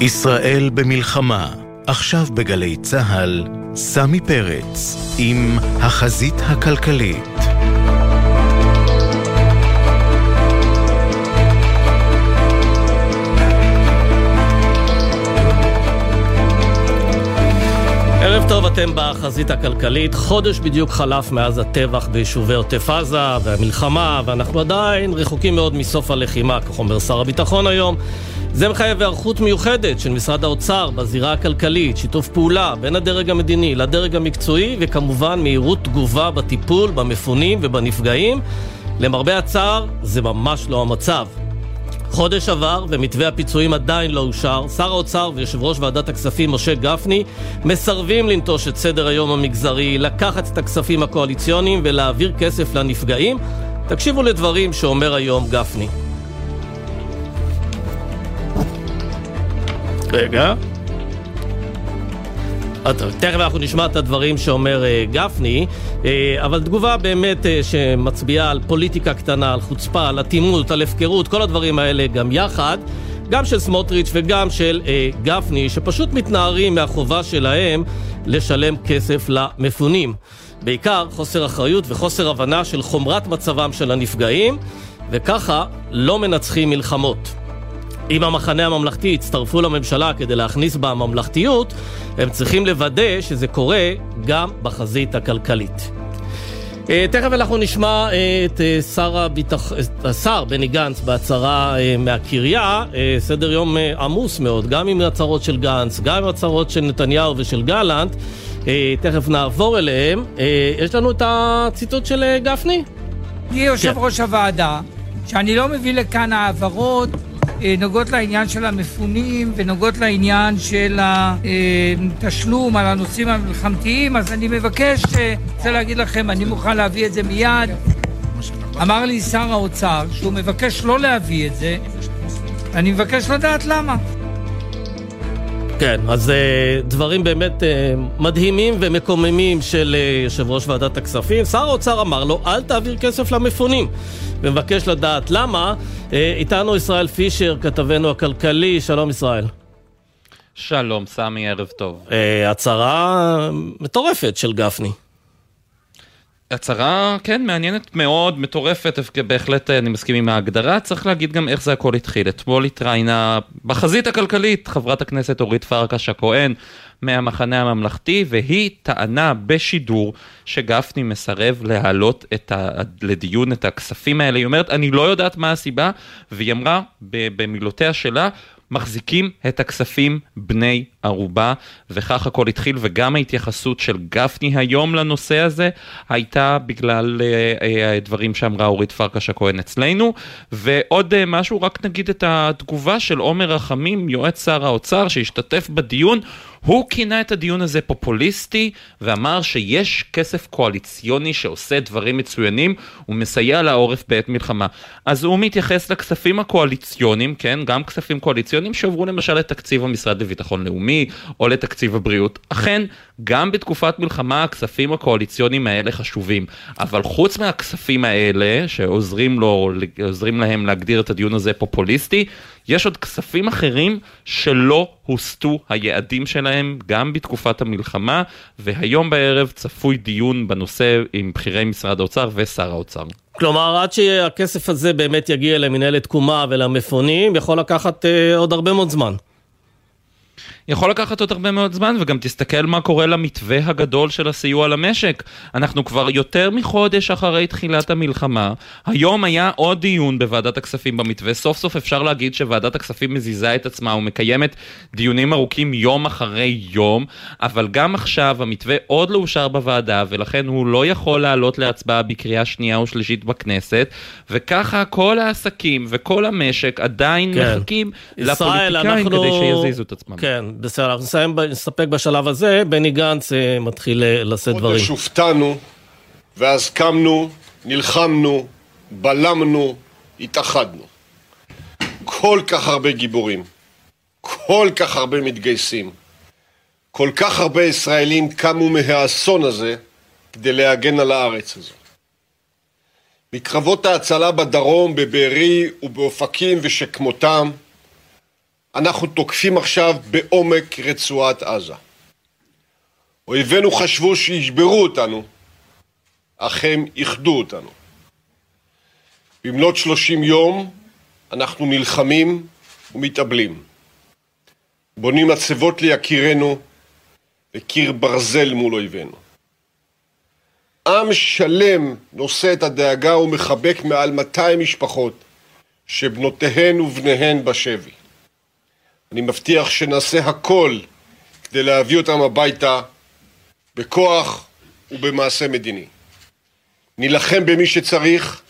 ישראל במלחמה, עכשיו בגלי צה"ל, סמי פרץ עם החזית הכלכלית. ערב טוב, אתם בחזית הכלכלית. חודש בדיוק חלף מאז הטבח ביישובי עוטף עזה והמלחמה, ואנחנו עדיין רחוקים מאוד מסוף הלחימה, כך אומר שר הביטחון היום. זה מחייב היערכות מיוחדת של משרד האוצר בזירה הכלכלית, שיתוף פעולה בין הדרג המדיני לדרג המקצועי, וכמובן מהירות תגובה בטיפול במפונים ובנפגעים. למרבה הצער, זה ממש לא המצב. חודש עבר ומתווה הפיצויים עדיין לא אושר. שר האוצר ויושב ראש ועדת הכספים משה גפני מסרבים לנטוש את סדר היום המגזרי, לקחת את הכספים הקואליציוניים ולהעביר כסף לנפגעים. תקשיבו לדברים שאומר היום גפני. רגע. תכף אנחנו נשמע את הדברים שאומר uh, גפני, uh, אבל תגובה באמת uh, שמצביעה על פוליטיקה קטנה, על חוצפה, על אטימות, על הפקרות, כל הדברים האלה גם יחד, גם של סמוטריץ' וגם של uh, גפני, שפשוט מתנערים מהחובה שלהם לשלם כסף למפונים. בעיקר חוסר אחריות וחוסר הבנה של חומרת מצבם של הנפגעים, וככה לא מנצחים מלחמות. אם המחנה הממלכתי יצטרפו לממשלה כדי להכניס בה ממלכתיות, הם צריכים לוודא שזה קורה גם בחזית הכלכלית. אה, תכף אנחנו נשמע אה, את אה, שר, הביטח... השר בני גנץ בהצהרה מהקריה, סדר יום עמוס מאוד, גם עם הצהרות של גנץ, גם עם הצהרות של נתניהו ושל גלנט, תכף נעבור אליהם. יש לנו את הציטוט של גפני? אני יושב כן. ראש הוועדה, שאני לא מביא לכאן העברות נוגעות לעניין של המפונים ונוגעות לעניין של התשלום על הנושאים המלחמתיים, אז אני מבקש, אה, רוצה להגיד לכם, אני מוכן להביא את זה מיד. אמר לי שר האוצר שהוא מבקש לא להביא את זה, אני מבקש לדעת למה. כן, אז uh, דברים באמת uh, מדהימים ומקוממים של uh, יושב ראש ועדת הכספים. שר האוצר אמר לו, אל תעביר כסף למפונים. ומבקש לדעת למה. Uh, איתנו ישראל פישר, כתבנו הכלכלי. שלום ישראל. שלום, סמי, ערב טוב. Uh, הצהרה מטורפת של גפני. הצהרה, כן, מעניינת מאוד, מטורפת, בהחלט אני מסכים עם ההגדרה. צריך להגיד גם איך זה הכל התחיל. אתמול התראיינה בחזית הכלכלית חברת הכנסת אורית פרקש הכהן מהמחנה הממלכתי, והיא טענה בשידור שגפני מסרב להעלות את ה... לדיון את הכספים האלה. היא אומרת, אני לא יודעת מה הסיבה, והיא אמרה במילותיה שלה, מחזיקים את הכספים בני ערובה, וכך הכל התחיל, וגם ההתייחסות של גפני היום לנושא הזה הייתה בגלל uh, uh, דברים שאמרה אורית פרקש הכהן אצלנו. ועוד uh, משהו, רק נגיד את התגובה של עומר רחמים, יועץ שר האוצר, שהשתתף בדיון, הוא כינה את הדיון הזה פופוליסטי ואמר שיש כסף קואליציוני שעושה דברים מצוינים ומסייע לעורף בעת מלחמה. אז הוא מתייחס לכספים הקואליציוניים, כן, גם כספים קואליציוניים שעברו למשל לתקציב המשרד לביטחון לאומי או לתקציב הבריאות. אכן, גם בתקופת מלחמה הכספים הקואליציוניים האלה חשובים, אבל חוץ מהכספים האלה שעוזרים לו, עוזרים להם להגדיר את הדיון הזה פופוליסטי, יש עוד כספים אחרים שלא הוסטו היעדים שלהם גם בתקופת המלחמה, והיום בערב צפוי דיון בנושא עם בכירי משרד האוצר ושר האוצר. כלומר, עד שהכסף הזה באמת יגיע למנהלת תקומה ולמפונים, יכול לקחת אה, עוד הרבה מאוד זמן. יכול לקחת עוד הרבה מאוד זמן, וגם תסתכל מה קורה למתווה הגדול של הסיוע למשק. אנחנו כבר יותר מחודש אחרי תחילת המלחמה. היום היה עוד דיון בוועדת הכספים במתווה. סוף סוף אפשר להגיד שוועדת הכספים מזיזה את עצמה ומקיימת דיונים ארוכים יום אחרי יום, אבל גם עכשיו המתווה עוד לא אושר בוועדה, ולכן הוא לא יכול לעלות להצבעה בקריאה שנייה ושלישית בכנסת, וככה כל העסקים וכל המשק עדיין כן. מחכים לפוליטיקאים אנחנו... כדי שיזיזו את עצמם. כן, בסדר, אנחנו נסיים, נסתפק בשלב הזה, בני גנץ אה, מתחיל אה, לשאת דברים. חודש הופתענו, ואז קמנו, נלחמנו, בלמנו, התאחדנו. כל כך הרבה גיבורים, כל כך הרבה מתגייסים, כל כך הרבה ישראלים קמו מהאסון הזה כדי להגן על הארץ הזו. מקרבות ההצלה בדרום, בבארי ובאופקים ושכמותם, אנחנו תוקפים עכשיו בעומק רצועת עזה. אויבינו חשבו שישברו אותנו, אך הם איחדו אותנו. במלאת שלושים יום אנחנו נלחמים ומתאבלים. בונים מצבות ליקירנו וקיר ברזל מול אויבינו. עם שלם נושא את הדאגה ומחבק מעל 200 משפחות שבנותיהן ובניהן בשבי. אני מבטיח שנעשה הכל כדי להביא אותם הביתה בכוח ובמעשה מדיני. נילחם במי שצריך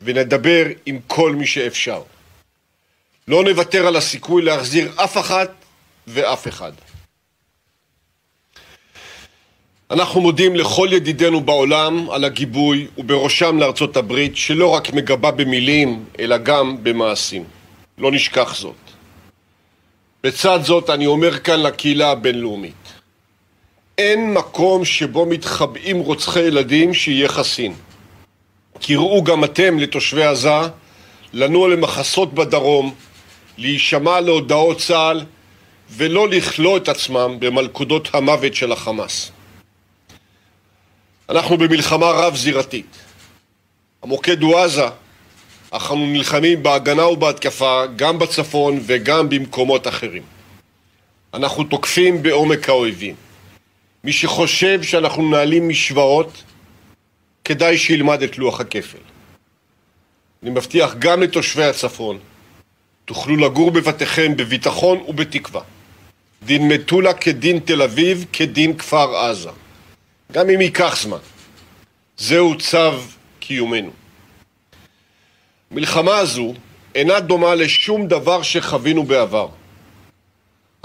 ונדבר עם כל מי שאפשר. לא נוותר על הסיכוי להחזיר אף אחת ואף אחד. אנחנו מודים לכל ידידינו בעולם על הגיבוי ובראשם לארצות הברית שלא רק מגבה במילים אלא גם במעשים. לא נשכח זאת. בצד זאת אני אומר כאן לקהילה הבינלאומית אין מקום שבו מתחבאים רוצחי ילדים שיהיה חסין. קראו גם אתם לתושבי עזה לנוע למחסות בדרום, להישמע להודעות צה"ל ולא לכלוא את עצמם במלכודות המוות של החמאס. אנחנו במלחמה רב-זירתית. המוקד הוא עזה, אך אנו נלחמים בהגנה ובהתקפה גם בצפון וגם במקומות אחרים. אנחנו תוקפים בעומק האויבים. מי שחושב שאנחנו מנהלים משוואות, כדאי שילמד את לוח הכפל. אני מבטיח גם לתושבי הצפון, תוכלו לגור בבתיכם בביטחון ובתקווה. דין מטולה כדין תל אביב כדין כפר עזה. גם אם ייקח זמן. זהו צו קיומנו. המלחמה הזו אינה דומה לשום דבר שחווינו בעבר.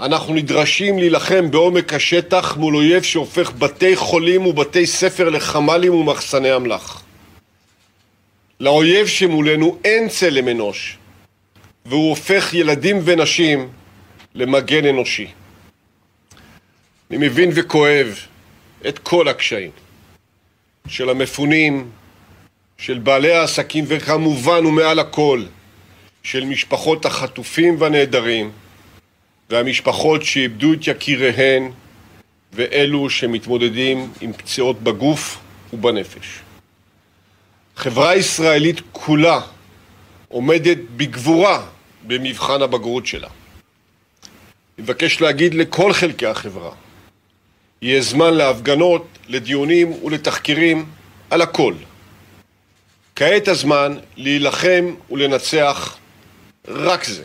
אנחנו נדרשים להילחם בעומק השטח מול אויב שהופך בתי חולים ובתי ספר לחמ"לים ומחסני אמל"ח. לאויב שמולנו אין צלם אנוש, והוא הופך ילדים ונשים למגן אנושי. אני מבין וכואב את כל הקשיים של המפונים, של בעלי העסקים וכמובן ומעל הכל של משפחות החטופים והנעדרים והמשפחות שאיבדו את יקיריהן ואלו שמתמודדים עם פציעות בגוף ובנפש. החברה הישראלית כולה עומדת בגבורה במבחן הבגרות שלה. אני מבקש להגיד לכל חלקי החברה, יהיה זמן להפגנות, לדיונים ולתחקירים על הכל. כעת הזמן להילחם ולנצח רק זה.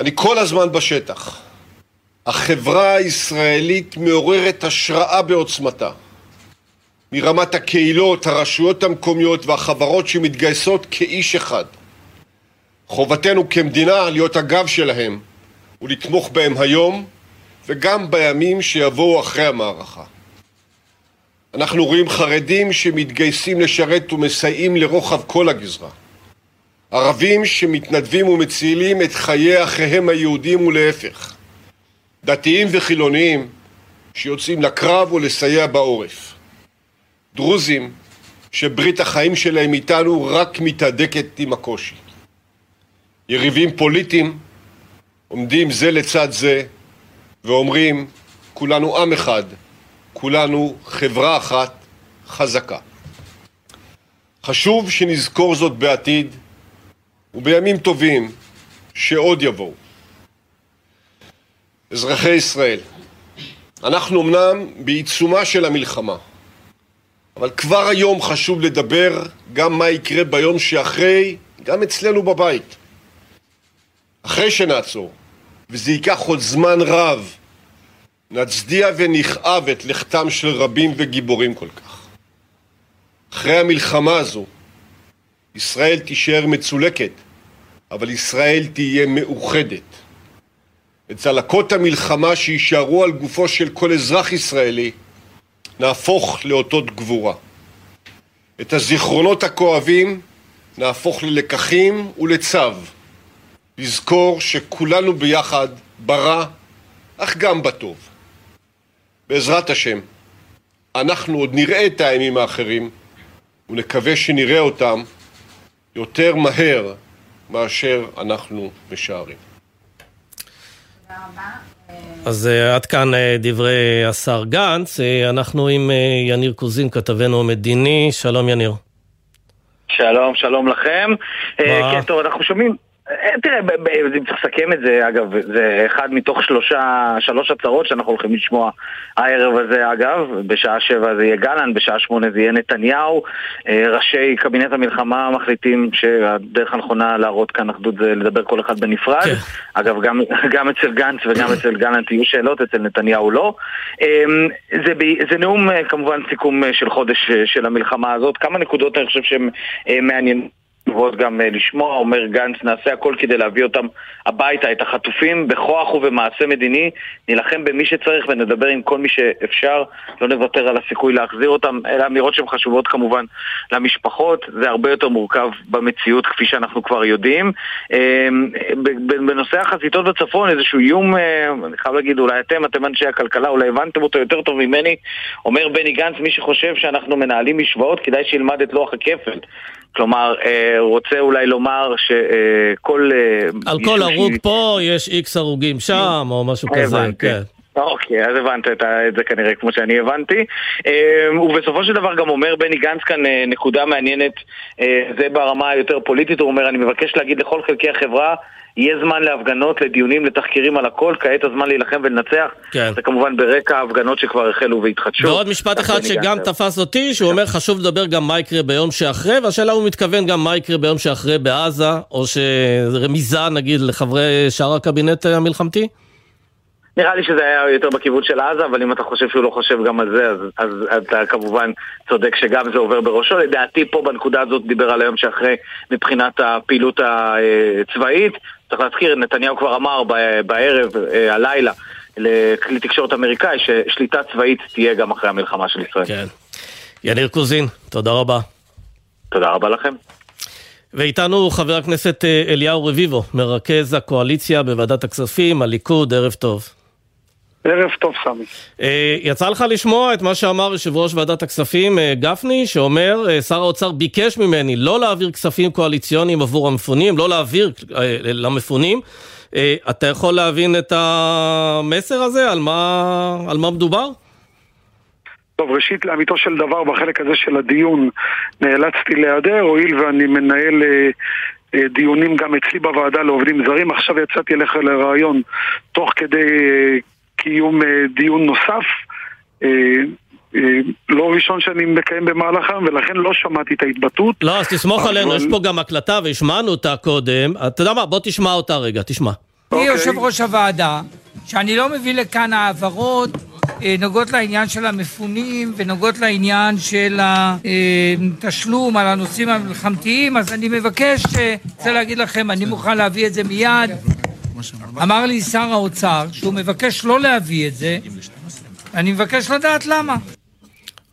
אני כל הזמן בשטח. החברה הישראלית מעוררת השראה בעוצמתה. מרמת הקהילות, הרשויות המקומיות והחברות שמתגייסות כאיש אחד. חובתנו כמדינה להיות הגב שלהם ולתמוך בהם היום וגם בימים שיבואו אחרי המערכה. אנחנו רואים חרדים שמתגייסים לשרת ומסייעים לרוחב כל הגזרה. ערבים שמתנדבים ומצילים את חיי אחיהם היהודים ולהפך. דתיים וחילוניים שיוצאים לקרב ולסייע בעורף. דרוזים שברית החיים שלהם איתנו רק מתהדקת עם הקושי. יריבים פוליטיים עומדים זה לצד זה ואומרים כולנו עם אחד, כולנו חברה אחת חזקה. חשוב שנזכור זאת בעתיד ובימים טובים שעוד יבואו. אזרחי ישראל, אנחנו אמנם בעיצומה של המלחמה, אבל כבר היום חשוב לדבר גם מה יקרה ביום שאחרי, גם אצלנו בבית. אחרי שנעצור, וזה ייקח עוד זמן רב, נצדיע ונכאב את לכתם של רבים וגיבורים כל כך. אחרי המלחמה הזו, ישראל תישאר מצולקת, אבל ישראל תהיה מאוחדת. את צלקות המלחמה שיישארו על גופו של כל אזרח ישראלי, נהפוך לאותות גבורה. את הזיכרונות הכואבים נהפוך ללקחים ולצו. לזכור שכולנו ביחד, ברע, אך גם בטוב. בעזרת השם, אנחנו עוד נראה את הימים האחרים, ונקווה שנראה אותם יותר מהר מאשר אנחנו משערים. אז uh, עד כאן uh, דברי השר גנץ. Uh, אנחנו עם יניר קוזין, כתבנו המדיני. שלום יניר. שלום, שלום לכם. Uh, כן, טוב, אנחנו שומעים... אה, תראה, אם צריך לסכם את זה, אגב, זה אחד מתוך שלושה, שלוש הצהרות שאנחנו הולכים לשמוע הערב הזה, אגב, בשעה שבע זה יהיה גלנט, בשעה שמונה זה יהיה נתניהו. אה, ראשי קבינט המלחמה מחליטים שהדרך הנכונה להראות כאן אחדות זה לדבר כל אחד בנפרד. כן. אגב, גם, גם אצל גנץ וגם אצל גלנט יהיו שאלות, אצל נתניהו לא. אה, זה, זה נאום, כמובן, סיכום של חודש של המלחמה הזאת. כמה נקודות אני חושב שהן מעניינות. טובות גם אה, לשמוע, אומר גנץ, נעשה הכל כדי להביא אותם הביתה, את החטופים, בכוח ובמעשה מדיני, נילחם במי שצריך ונדבר עם כל מי שאפשר, לא נוותר על הסיכוי להחזיר אותם. אלה אמירות שהן חשובות כמובן למשפחות, זה הרבה יותר מורכב במציאות כפי שאנחנו כבר יודעים. אמ, בנושא החזיתות בצפון, איזשהו איום, אה, אני חייב להגיד, אולי אתם, אתם אנשי הכלכלה, אולי הבנתם אותו יותר טוב ממני, אומר בני גנץ, מי שחושב שאנחנו מנהלים משוואות, כדאי שילמד את לוח הכפל. כלומר, אה, רוצה אולי לומר שכל... אה, על כל הרוג. פה יש איקס הרוגים שם, או משהו כזה, כן. אוקיי, אז הבנת את, זה כנראה כמו שאני הבנתי. אה, ובסופו של דבר גם אומר בני גנץ כאן נקודה מעניינת, זה ברמה היותר פוליטית, הוא אומר, אני מבקש להגיד לכל חלקי החברה יהיה זמן להפגנות, לדיונים, לתחקירים על הכל, כעת הזמן להילחם ולנצח. כן. זה כמובן ברקע ההפגנות שכבר החלו והתחדשו. ועוד משפט אחד שגם תפס אותי, שהוא אומר חשוב לדבר גם מה יקרה ביום שאחרי, והשאלה הוא מתכוון גם מה יקרה ביום שאחרי בעזה, או שרמיזה נגיד לחברי שאר הקבינט המלחמתי? נראה לי שזה היה יותר בכיוון של עזה, אבל אם אתה חושב שהוא לא חושב גם על זה, אז, אז, אז אתה כמובן צודק שגם זה עובר בראשו. לדעתי פה בנקודה הזאת דיבר על היום שאחרי מבחינת הפעילות הצבאית. צריך להזכיר, נתניהו כבר אמר בערב, אה, הלילה, לכלי תקשורת אמריקאי, ששליטה צבאית תהיה גם אחרי המלחמה של ישראל. כן. יניר קוזין, תודה רבה. תודה רבה לכם. ואיתנו חבר הכנסת אה, אליהו רביבו, מרכז הקואליציה בוועדת הכספים, הליכוד, ערב טוב. ערב טוב, סמי. אה, יצא לך לשמוע את מה שאמר יושב ראש ועדת הכספים אה, גפני, שאומר, אה, שר האוצר ביקש ממני לא להעביר כספים קואליציוניים עבור המפונים, לא להעביר למפונים. אתה יכול להבין את המסר הזה? על מה, על מה מדובר? טוב, ראשית, לאמיתו של דבר, בחלק הזה של הדיון נאלצתי להיעדר, הואיל ואני מנהל דיונים גם אצלי בוועדה לעובדים זרים. עכשיו יצאתי אליך לרעיון תוך כדי קיום אה, דיון נוסף. אה, אה, לא ראשון שאני מקיים במהלך היום, ולכן לא שמעתי את ההתבטאות. לא, אז תסמוך אבל... עלינו, יש פה גם הקלטה והשמענו אותה קודם. אתה יודע מה, בוא תשמע אותה רגע, תשמע. אני אוקיי. יושב ראש הוועדה, שאני לא מביא לכאן העברות נוגעות לעניין של המפונים ונוגעות לעניין של התשלום על הנושאים המלחמתיים, אז אני מבקש, רוצה להגיד לכם, אני מוכן להביא את זה מיד. אמר לי שר האוצר שהוא מבקש לא להביא את זה, אני מבקש לדעת למה.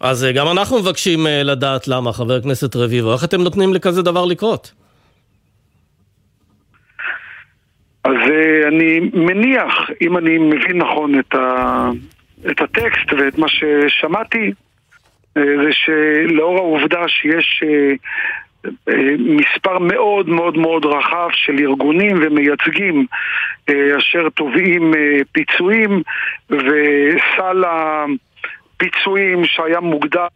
אז אה, גם אנחנו מבקשים אה, לדעת למה, חבר הכנסת רביבו. איך אתם נותנים לכזה דבר לקרות? אז אה, אני מניח, אם אני מבין נכון את, ה... את הטקסט ואת מה ששמעתי, זה שלאור העובדה שיש מספר מאוד מאוד מאוד רחב של ארגונים ומייצגים אה, אשר תובעים אה, פיצויים וסל הפיצויים שהיה מוגדר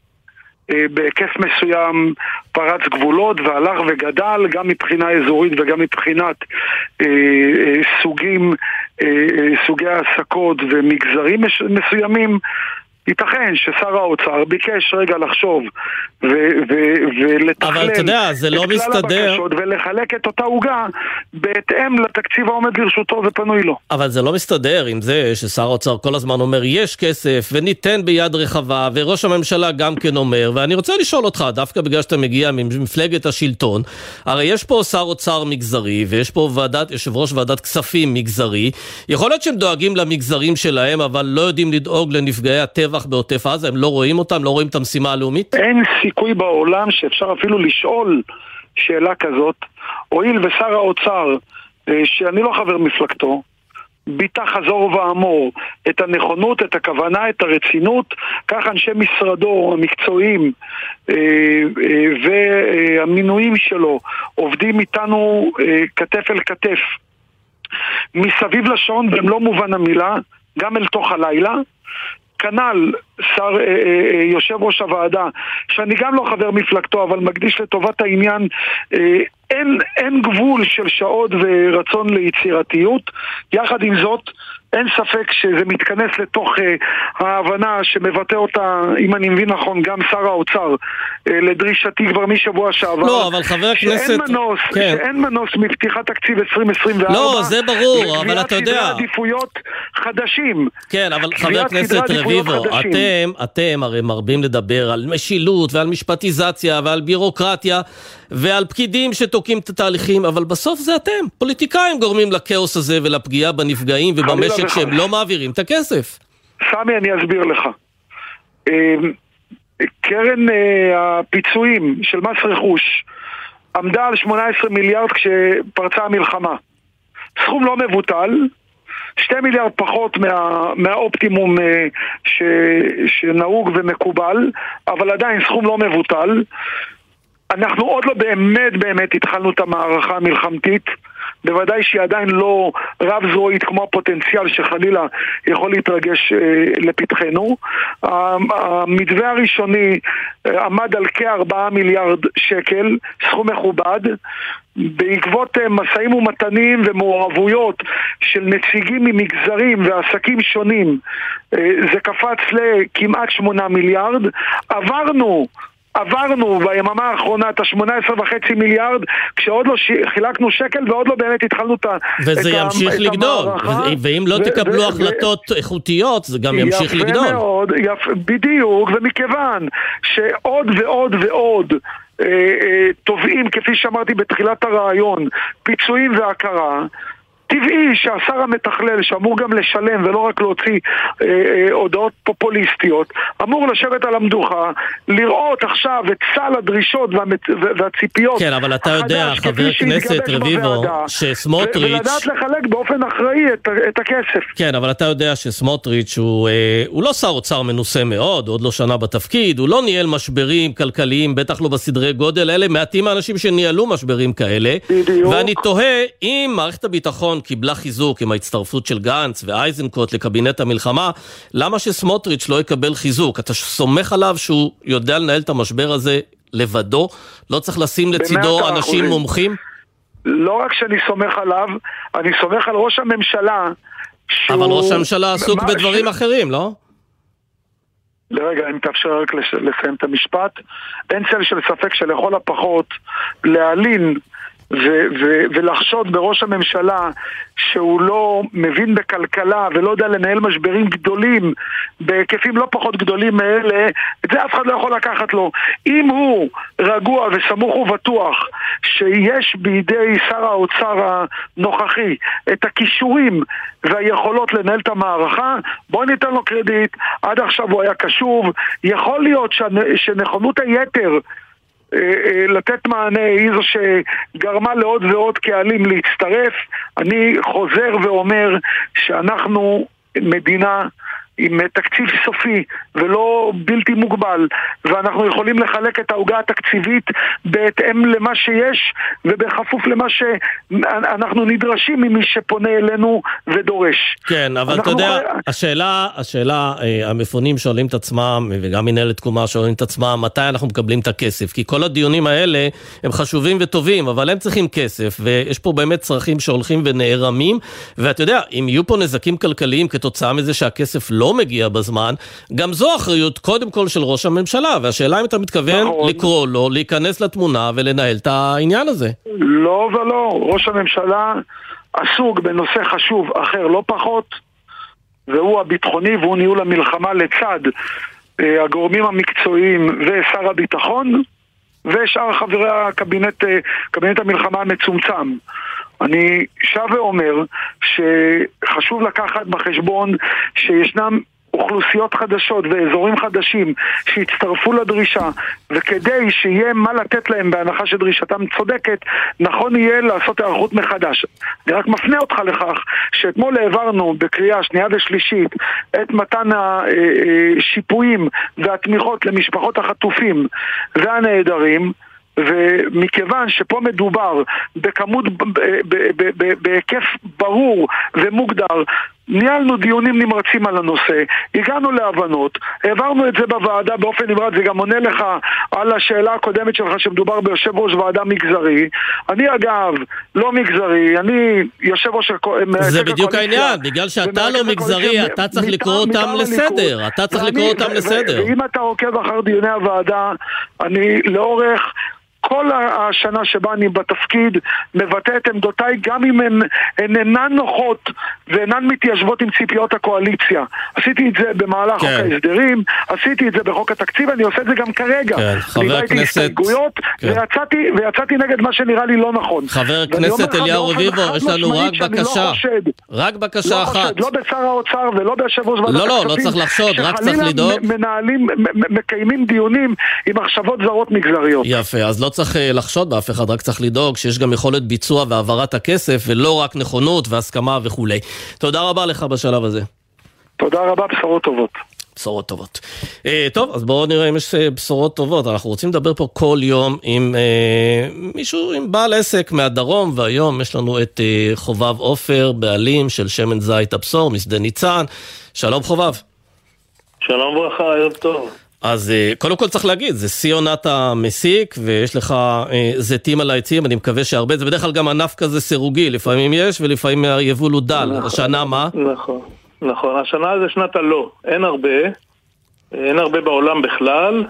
אה, בהיקף מסוים פרץ גבולות והלך וגדל גם מבחינה אזורית וגם מבחינת סוגים, סוגי העסקות ומגזרים מסוימים ייתכן ששר האוצר ביקש רגע לחשוב ולתכלל לא את כלל הבקשות ולחלק את אותה עוגה בהתאם לתקציב העומד לרשותו ופנוי לו. אבל זה לא מסתדר עם זה ששר האוצר כל הזמן אומר יש כסף וניתן ביד רחבה וראש הממשלה גם כן אומר ואני רוצה לשאול אותך דווקא בגלל שאתה מגיע ממפלגת השלטון הרי יש פה שר אוצר מגזרי ויש פה ועדת, יושב ראש ועדת כספים מגזרי יכול להיות שהם דואגים למגזרים שלהם אבל לא יודעים לדאוג לנפגעי הטבע הטבח בעוטף עזה? הם לא רואים אותם? לא רואים את המשימה הלאומית? אין סיכוי בעולם שאפשר אפילו לשאול שאלה כזאת, הואיל ושר האוצר, אה, שאני לא חבר מפלגתו, ביטא חזור ואמור את הנכונות, את הכוונה, את הרצינות, כך אנשי משרדו המקצועיים אה, אה, והמינויים שלו עובדים איתנו כתף אל כתף מסביב לשעון במלוא מובן המילה, גם אל תוך הלילה. כנ"ל שר, אה, אה, אה, יושב ראש הוועדה, שאני גם לא חבר מפלגתו, אבל מקדיש לטובת העניין, אה, אין, אין גבול של שעות ורצון ליצירתיות. יחד עם זאת, אין ספק שזה מתכנס לתוך uh, ההבנה שמבטא אותה, אם אני מבין נכון, גם שר האוצר, uh, לדרישתי כבר משבוע שעבר. לא, אבל חבר הכנסת... שאין מנוס, כן. שאין מנוס מפתיחת תקציב 2024. לא, זה ברור, אבל אתה יודע... לקביעת סדרי עדיפויות חדשים. כן, אבל חבר הכנסת רביבו, אתם, אתם הרי מרבים לדבר על משילות ועל משפטיזציה ועל בירוקרטיה ועל פקידים שתוקעים את התהליכים, אבל בסוף זה אתם, פוליטיקאים גורמים לכאוס הזה ולפגיעה בנפגעים ובמשק שהם לא מעבירים את הכסף. סמי, אני אסביר לך. אמ, קרן אה, הפיצויים של מס רכוש עמדה על 18 מיליארד כשפרצה המלחמה. סכום לא מבוטל, שתי מיליארד פחות מה, מהאופטימום אה, ש, שנהוג ומקובל, אבל עדיין סכום לא מבוטל. אנחנו עוד לא באמת באמת התחלנו את המערכה המלחמתית. בוודאי שהיא עדיין לא רב-זרועית כמו הפוטנציאל שחלילה יכול להתרגש אה, לפתחנו. המתווה הראשוני אה, עמד על כארבעה מיליארד שקל, סכום מכובד. בעקבות אה, משאים ומתנים ומעורבויות של נציגים ממגזרים ועסקים שונים אה, זה קפץ לכמעט שמונה מיליארד. עברנו עברנו ביממה האחרונה את ה-18.5 מיליארד כשעוד לא ש... חילקנו שקל ועוד לא באמת התחלנו את, וזה את, ימשיך לגדול, ואם לא ו- תקבלו ו- החלטות ו- איכותיות זה גם ימשיך יפה לגדול. מאוד, יפ... בדיוק, ומכיוון שעוד ועוד ועוד אה, תובעים, כפי שאמרתי בתחילת הרעיון, פיצויים והכרה טבעי שהשר המתכלל, שאמור גם לשלם ולא רק להוציא אה, אה, הודעות פופוליסטיות, אמור לשבת על המדוכה, לראות עכשיו את סל הדרישות והמת... והציפיות כן, אבל אתה יודע, חבר הכנסת רביבו, שסמוטריץ'... ולדעת לחלק באופן אחראי את, את הכסף. כן, אבל אתה יודע שסמוטריץ' הוא, אה, הוא לא שר אוצר מנוסה מאוד, עוד לא שנה בתפקיד, הוא לא ניהל משברים כלכליים, בטח לא בסדרי גודל, אלה מעטים האנשים שניהלו משברים כאלה. בדיוק. ואני תוהה אם מערכת הביטחון ביטחון קיבלה חיזוק עם ההצטרפות של גנץ ואייזנקוט לקבינט המלחמה, למה שסמוטריץ' לא יקבל חיזוק? אתה סומך עליו שהוא יודע לנהל את המשבר הזה לבדו? לא צריך לשים לצידו אנשים מומחים? לא רק שאני סומך עליו, אני סומך על ראש הממשלה שהוא... אבל ראש הממשלה עסוק בדברים ש... אחרים, לא? לרגע, אם תאפשר רק לסיים את המשפט. אין צל של ספק שלכל הפחות להלין ו- ו- ולחשוד בראש הממשלה שהוא לא מבין בכלכלה ולא יודע לנהל משברים גדולים בהיקפים לא פחות גדולים מאלה, את זה אף אחד לא יכול לקחת לו. אם הוא רגוע וסמוך ובטוח שיש בידי שר האוצר הנוכחי את הכישורים והיכולות לנהל את המערכה, בואו ניתן לו קרדיט, עד עכשיו הוא היה קשוב, יכול להיות שנכונות היתר לתת מענה היא זו שגרמה לעוד ועוד קהלים להצטרף. אני חוזר ואומר שאנחנו מדינה עם תקציב סופי ולא בלתי מוגבל ואנחנו יכולים לחלק את העוגה התקציבית בהתאם למה שיש ובכפוף למה שאנחנו נדרשים ממי שפונה אלינו ודורש. כן, אבל אתה יודע, יכול... השאלה, השאלה, אה, המפונים שואלים את עצמם וגם מנהלת תקומה שואלים את עצמם מתי אנחנו מקבלים את הכסף כי כל הדיונים האלה הם חשובים וטובים אבל הם צריכים כסף ויש פה באמת צרכים שהולכים ונערמים ואתה יודע, אם יהיו פה נזקים כלכליים כתוצאה מזה שהכסף לא לא מגיע בזמן, גם זו אחריות קודם כל של ראש הממשלה, והשאלה אם אתה מתכוון נכון. לקרוא לו, להיכנס לתמונה ולנהל את העניין הזה. לא ולא, ראש הממשלה עסוק בנושא חשוב אחר לא פחות, והוא הביטחוני והוא ניהול המלחמה לצד אה, הגורמים המקצועיים ושר הביטחון ושאר חברי הקבינט, אה, קבינט המלחמה המצומצם. אני שב ואומר שחשוב לקחת בחשבון שישנם אוכלוסיות חדשות ואזורים חדשים שיצטרפו לדרישה וכדי שיהיה מה לתת להם בהנחה שדרישתם צודקת, נכון יהיה לעשות היערכות מחדש. אני רק מפנה אותך לכך שאתמול העברנו בקריאה שנייה ושלישית את מתן השיפועים והתמיכות למשפחות החטופים והנעדרים ומכיוון שפה מדובר בכמות, בהיקף ברור ומוגדר ניהלנו דיונים נמרצים על הנושא, הגענו להבנות, העברנו את זה בוועדה באופן נמרץ, זה גם עונה לך על השאלה הקודמת שלך שמדובר ביושב ראש ועדה מגזרי. אני אגב לא מגזרי, אני יושב ראש זה בדיוק העניין, בגלל שאתה לא מגזרי, אתה צריך לקרוא אותם לסדר, אתה צריך לקרוא אותם לסדר. ואם אתה עוקב אחר דיוני הוועדה, אני לאורך... כל השנה שבה אני בתפקיד מבטא את עמדותיי גם אם הן, הן אינן נוחות ואינן מתיישבות עם ציפיות הקואליציה. עשיתי את זה במהלך כן. חוק ההסדרים, עשיתי את זה בחוק התקציב, אני עושה את זה גם כרגע. כן, חבר הכנסת... הסתייגויות, כן. ויצאתי, ויצאתי נגד מה שנראה לי לא נכון. חבר הכנסת אליהו רביבו, יש לנו רק לא בקשה. לא חושד, רק בקשה לא אחת. חושד, לא בשר האוצר ולא ביושב ראש ועדת הכספים. לא, לא, לא צריך לחשוד, רק צריך לדאוג. שחלילה מנהלים, מקיימים דיונים עם מחשבות זרות מגזריות. יפה, אז לא צריך אה, לחשוד באף אחד, רק צריך לדאוג שיש גם יכולת ביצוע והעברת הכסף, ולא רק נכונות והסכמה וכולי. תודה רבה לך בשלב הזה. תודה רבה, בשורות טובות. בשורות טובות. Uh, טוב, אז בואו נראה אם יש uh, בשורות טובות. אנחנו רוצים לדבר פה כל יום עם uh, מישהו, עם בעל עסק מהדרום, והיום יש לנו את uh, חובב עופר, בעלים של שמן זית הבשור, משדה ניצן. שלום חובב. שלום וברכה, ערב טוב. אז אה, קודם כל צריך להגיד, זה שיא עונת המסיק, ויש לך אה, זיתים על העצים, אני מקווה שהרבה, זה בדרך כלל גם ענף כזה סירוגי, לפעמים יש ולפעמים היבול הוא דל. נכון, השנה מה? נכון, נכון, השנה זה שנת הלא, אין הרבה, אין הרבה בעולם בכלל,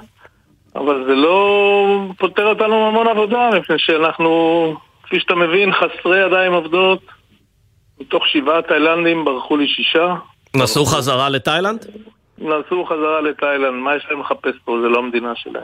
אבל זה לא פותר אותנו המון עבודה, מפני שאנחנו, כפי שאתה מבין, חסרי ידיים עובדות, מתוך שבעה תאילנדים ברחו לי שישה. נסעו חזרה לתאילנד? נסעו חזרה לתאילנד, מה יש להם לחפש פה? זה לא המדינה שלהם.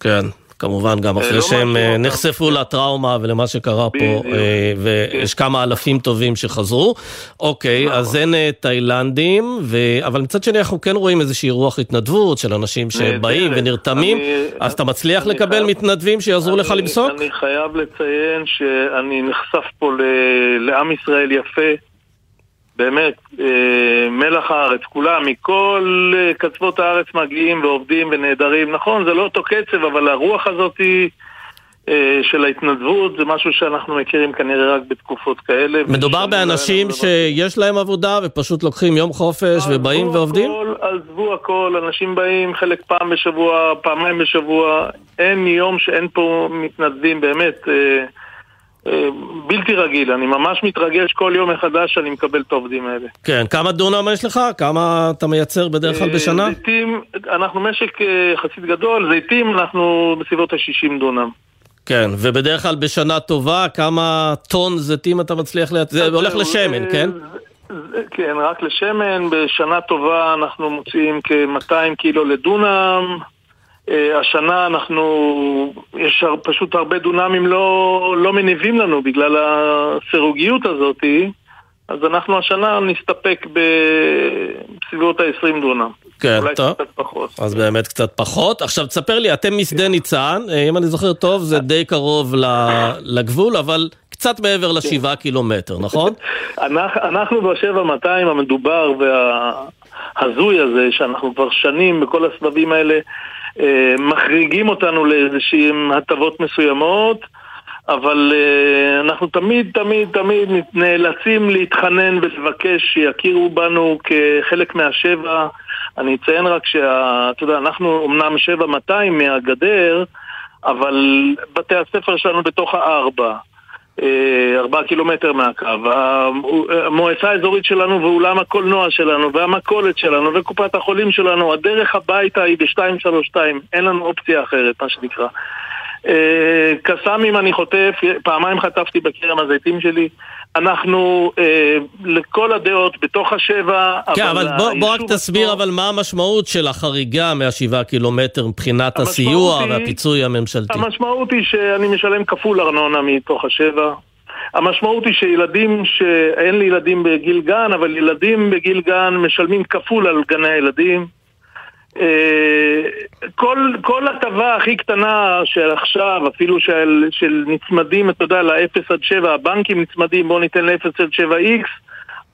כן, כמובן, גם אחרי לא שהם אה, נחשפו לטראומה ולמה שקרה פה, אה, ויש כן. כמה אלפים טובים שחזרו. אוקיי, נכון. אז אין אה, תאילנדים, אבל מצד שני אנחנו כן רואים איזושהי רוח התנדבות של אנשים שבאים ונרתמים, אז אתה מצליח לקבל מתנדבים שיעזרו לך למסוק? אני חייב לציין שאני נחשף פה לעם ישראל יפה. באמת, אה, מלח הארץ, כולם, מכל אה, קצוות הארץ מגיעים ועובדים ונהדרים. נכון, זה לא אותו קצב, אבל הרוח הזאת היא... אה, של ההתנדבות זה משהו שאנחנו מכירים כנראה רק בתקופות כאלה. מדובר באנשים שיש להם עבודה ופשוט לוקחים יום חופש ובאים ועובדים? הכל, עזבו הכל, אנשים באים חלק פעם בשבוע, פעמיים בשבוע, אין יום שאין פה מתנדבים, באמת. אה, בלתי רגיל, אני ממש מתרגש כל יום מחדש שאני מקבל את העובדים האלה. כן, כמה דונם יש לך? כמה אתה מייצר בדרך כלל בשנה? זיתים, אנחנו משק אה, יחסית גדול, זיתים אנחנו בסביבות ה-60 דונם. כן, ובדרך כלל בשנה טובה, כמה טון זיתים אתה מצליח לייצר? זה הולך לשמן, כן? כן, רק לשמן. בשנה טובה אנחנו מוציאים כ-200 קילו לדונם. אה, השנה אנחנו, יש פשוט הרבה דונמים לא, לא מניבים לנו בגלל הסירוגיות הזאתי, אז אנחנו השנה נסתפק בסביבות ה-20 דונם. כן, אולי טוב. קצת פחות. אז באמת קצת פחות. עכשיו תספר לי, אתם משדה ניצן, אה, אם אני זוכר טוב, זה די קרוב לגבול, אבל קצת מעבר כן. לשבעה קילומטר, נכון? אנחנו בשבע 200 המדובר וההזוי הזה, שאנחנו כבר שנים בכל הסבבים האלה אה, מחריגים אותנו לאיזשהן הטבות מסוימות, אבל אה, אנחנו תמיד, תמיד, תמיד נאלצים להתחנן ולבקש שיכירו בנו כחלק מהשבע. אני אציין רק שאתה יודע, אנחנו אמנם שבע 200 מהגדר, אבל בתי הספר שלנו בתוך הארבע. אה, ארבעה קילומטר מהקו. המועצה האזורית שלנו ואולם הקולנוע שלנו והמכולת שלנו וקופת החולים שלנו, הדרך הביתה היא ב-232, אין לנו אופציה אחרת, מה שנקרא. אה, קסאמים אני חוטף, פעמיים חטפתי בכרם הזיתים שלי. אנחנו אה, לכל הדעות בתוך השבע, כן, אבל, אבל בוא, בוא רק תסביר עצמו... אבל מה המשמעות של החריגה מהשבעה קילומטר מבחינת הסיוע היא, והפיצוי הממשלתי. המשמעות היא שאני משלם כפול ארנונה מתוך השבע. המשמעות היא שילדים, שאין לי ילדים בגיל גן, אבל ילדים בגיל גן משלמים כפול על גני הילדים. אה, כל, כל הטבה הכי קטנה של עכשיו, אפילו של, של נצמדים, אתה יודע, ל-0 עד 7, הבנקים נצמדים, בואו ניתן ל-0 עד 7x,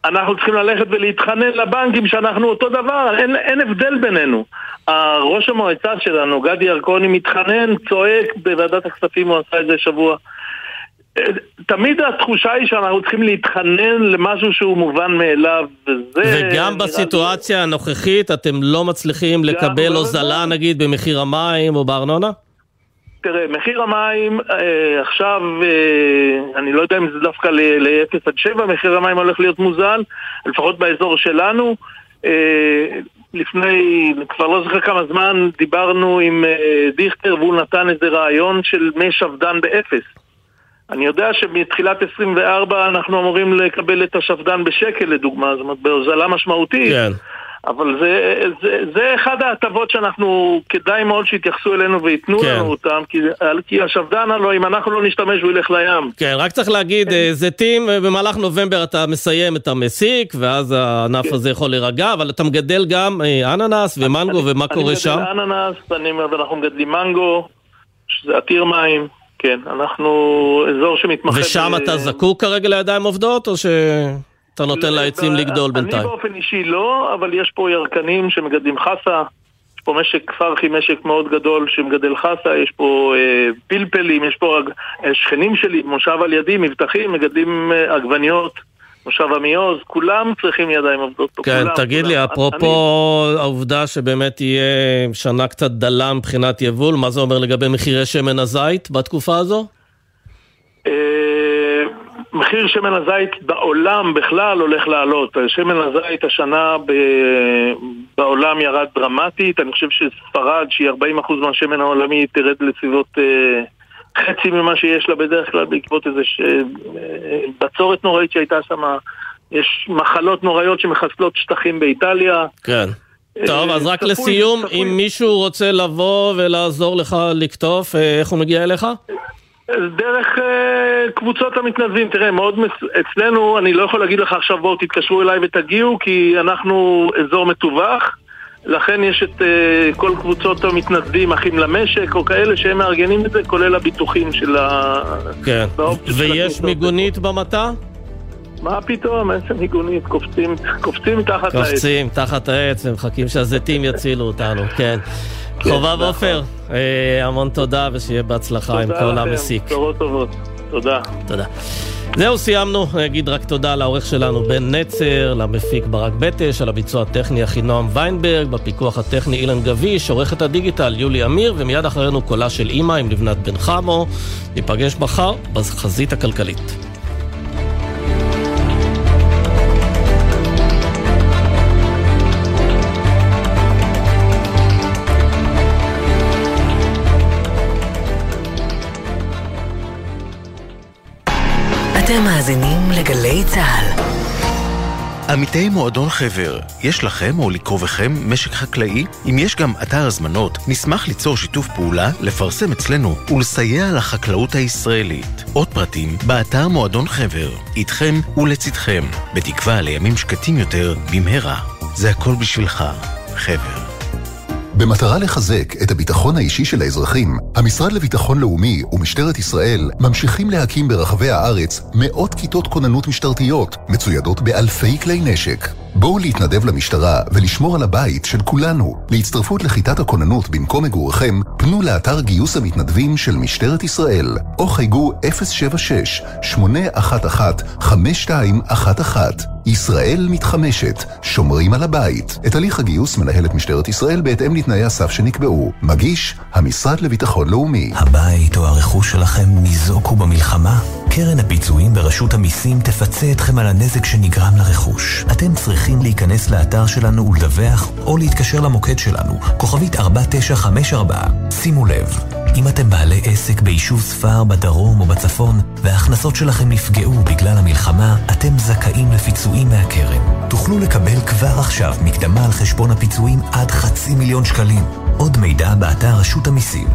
אנחנו צריכים ללכת ולהתחנן לבנקים שאנחנו אותו דבר, אין, אין הבדל בינינו. ראש המועצה שלנו, גדי ירקוני, מתחנן, צועק בוועדת הכספים, הוא עשה את זה שבוע. תמיד התחושה היא שאנחנו צריכים להתחנן למשהו שהוא מובן מאליו, וזה... וגם בסיטואציה לי... הנוכחית אתם לא מצליחים לקבל הוזלה נגיד במחיר המים או בארנונה? תראה, מחיר המים אה, עכשיו, אה, אני לא יודע אם זה דווקא ל-0 עד 7, מחיר המים הולך להיות מוזל, לפחות באזור שלנו. אה, לפני, כבר לא זוכר כמה זמן, דיברנו עם אה, דיכטר והוא נתן איזה רעיון של מי שפד"ן באפס. אני יודע שמתחילת 24 אנחנו אמורים לקבל את השפד"ן בשקל לדוגמה, זאת אומרת בהוזלה משמעותית. כן. אבל זה, זה, זה אחד ההטבות שאנחנו, כדאי מאוד שיתייחסו אלינו וייתנו כן. לנו אותם, כי, כי השפד"ן הלוא, אם אנחנו לא נשתמש, הוא ילך לים. כן, רק צריך להגיד, כן. זיתים, אה, במהלך נובמבר אתה מסיים את המסיק, ואז הענף כן. הזה יכול להירגע, אבל אתה מגדל גם אה, אננס ומנגו, אני, ומה אני קורה שם? אני מגדל אננס, אני, ואנחנו מגדלים מנגו, שזה עתיר מים. כן, אנחנו אזור שמתמחה... ושם ב... אתה זקוק כרגע לידיים עובדות, או שאתה נותן לעצים לגדול בינתיים? אני באופן אישי לא, אבל יש פה ירקנים שמגדלים חסה. יש פה משק פרחי, משק מאוד גדול שמגדל חסה, יש פה אה, פלפלים, יש פה אה, שכנים שלי, מושב על ידי, מבטחים, מגדלים אה, עגבניות. מושב עמיעוז, כולם צריכים ידיים עובדות פה. כן, כולם, תגיד כולם. לי, אפרופו אני... העובדה שבאמת תהיה שנה קצת דלה מבחינת יבול, מה זה אומר לגבי מחירי שמן הזית בתקופה הזו? אה, מחיר שמן הזית בעולם בכלל הולך לעלות. שמן הזית השנה ב... בעולם ירד דרמטית. אני חושב שספרד, שהיא 40% מהשמן העולמי, תרד לסביבות... אה, חצי ממה שיש לה בדרך כלל בעקבות איזה ש... בצורת נוראית שהייתה שם. יש מחלות נוראיות שמחסלות שטחים באיטליה. כן. טוב, אז רק לסיום, אם מישהו רוצה לבוא ולעזור לך לקטוף, אה, איך הוא מגיע אליך? דרך uh, קבוצות המתנדבים, תראה, מאוד מס... אצלנו, אני לא יכול להגיד לך עכשיו בואו תתקשרו אליי ותגיעו, כי אנחנו אזור מטווח. לכן יש את uh, כל קבוצות המתנדבים, אחים למשק, או כאלה שהם מארגנים את זה, כולל הביטוחים של ה... כן. ויש מיגונית במטע? מה פתאום, איזה מיגונית, קופצים, קופצים תחת העץ. קופצים תחת העץ ומחכים שהזיתים יצילו אותנו, כן. כן חובב נכון. עופר, אה, המון תודה ושיהיה בהצלחה עם כל המסיק. תודה לכם, טובות. תודה. תודה. זהו, סיימנו. אגיד רק תודה לעורך שלנו בן נצר, למפיק ברק בטש, על הביצוע הטכני אחינועם ויינברג, בפיקוח הטכני אילן גביש, עורכת הדיגיטל יולי אמיר, ומיד אחרינו קולה של אימא עם לבנת בן חמו. ניפגש מחר בחזית הכלכלית. אתם מאזינים לגלי צה"ל. עמיתי מועדון חבר, יש לכם או לקרובכם משק חקלאי? אם יש גם אתר הזמנות, נשמח ליצור שיתוף פעולה, לפרסם אצלנו ולסייע לחקלאות הישראלית. עוד פרטים, באתר מועדון חבר, איתכם ולצדכם, בתקווה לימים שקטים יותר במהרה. זה הכל בשבילך, חבר. במטרה לחזק את הביטחון האישי של האזרחים, המשרד לביטחון לאומי ומשטרת ישראל ממשיכים להקים ברחבי הארץ מאות כיתות כוננות משטרתיות, מצוידות באלפי כלי נשק. בואו להתנדב למשטרה ולשמור על הבית של כולנו. להצטרפות לכיתת הכוננות במקום מגוריכם, פנו לאתר גיוס המתנדבים של משטרת ישראל, או חייגו 076-811-5211. ישראל מתחמשת, שומרים על הבית. את הליך הגיוס מנהלת משטרת ישראל בהתאם לתנאי הסף שנקבעו. מגיש, המשרד לביטחון לאומי. הבית או הרכוש שלכם ניזוקו במלחמה? קרן הפיצויים ברשות המיסים תפצה אתכם על הנזק שנגרם לרכוש. אתם צריכים להיכנס לאתר שלנו ולדווח, או להתקשר למוקד שלנו, כוכבית 4954. שימו לב, אם אתם בעלי עסק ביישוב ספר בדרום או בצפון, וההכנסות שלכם נפגעו בגלל המלחמה, אתם זכאים לפיצויים מהקרן. תוכלו לקבל כבר עכשיו מקדמה על חשבון הפיצויים עד חצי מיליון שקלים. עוד מידע באתר רשות המיסים.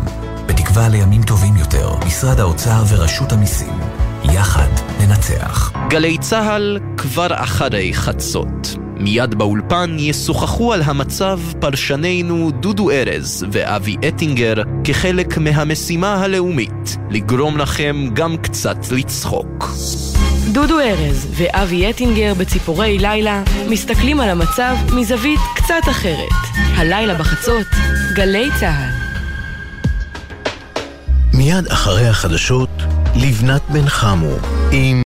בתקווה לימים טובים יותר, משרד האוצר ורשות המיסים. יחד ננצח. גלי צה"ל כבר אחרי חצות. מיד באולפן ישוחחו על המצב פרשנינו דודו ארז ואבי אטינגר כחלק מהמשימה הלאומית, לגרום לכם גם קצת לצחוק. דודו ארז ואבי אטינגר בציפורי לילה מסתכלים על המצב מזווית קצת אחרת. הלילה בחצות, גלי צה"ל. מיד אחרי החדשות, לבנת בן חמו עם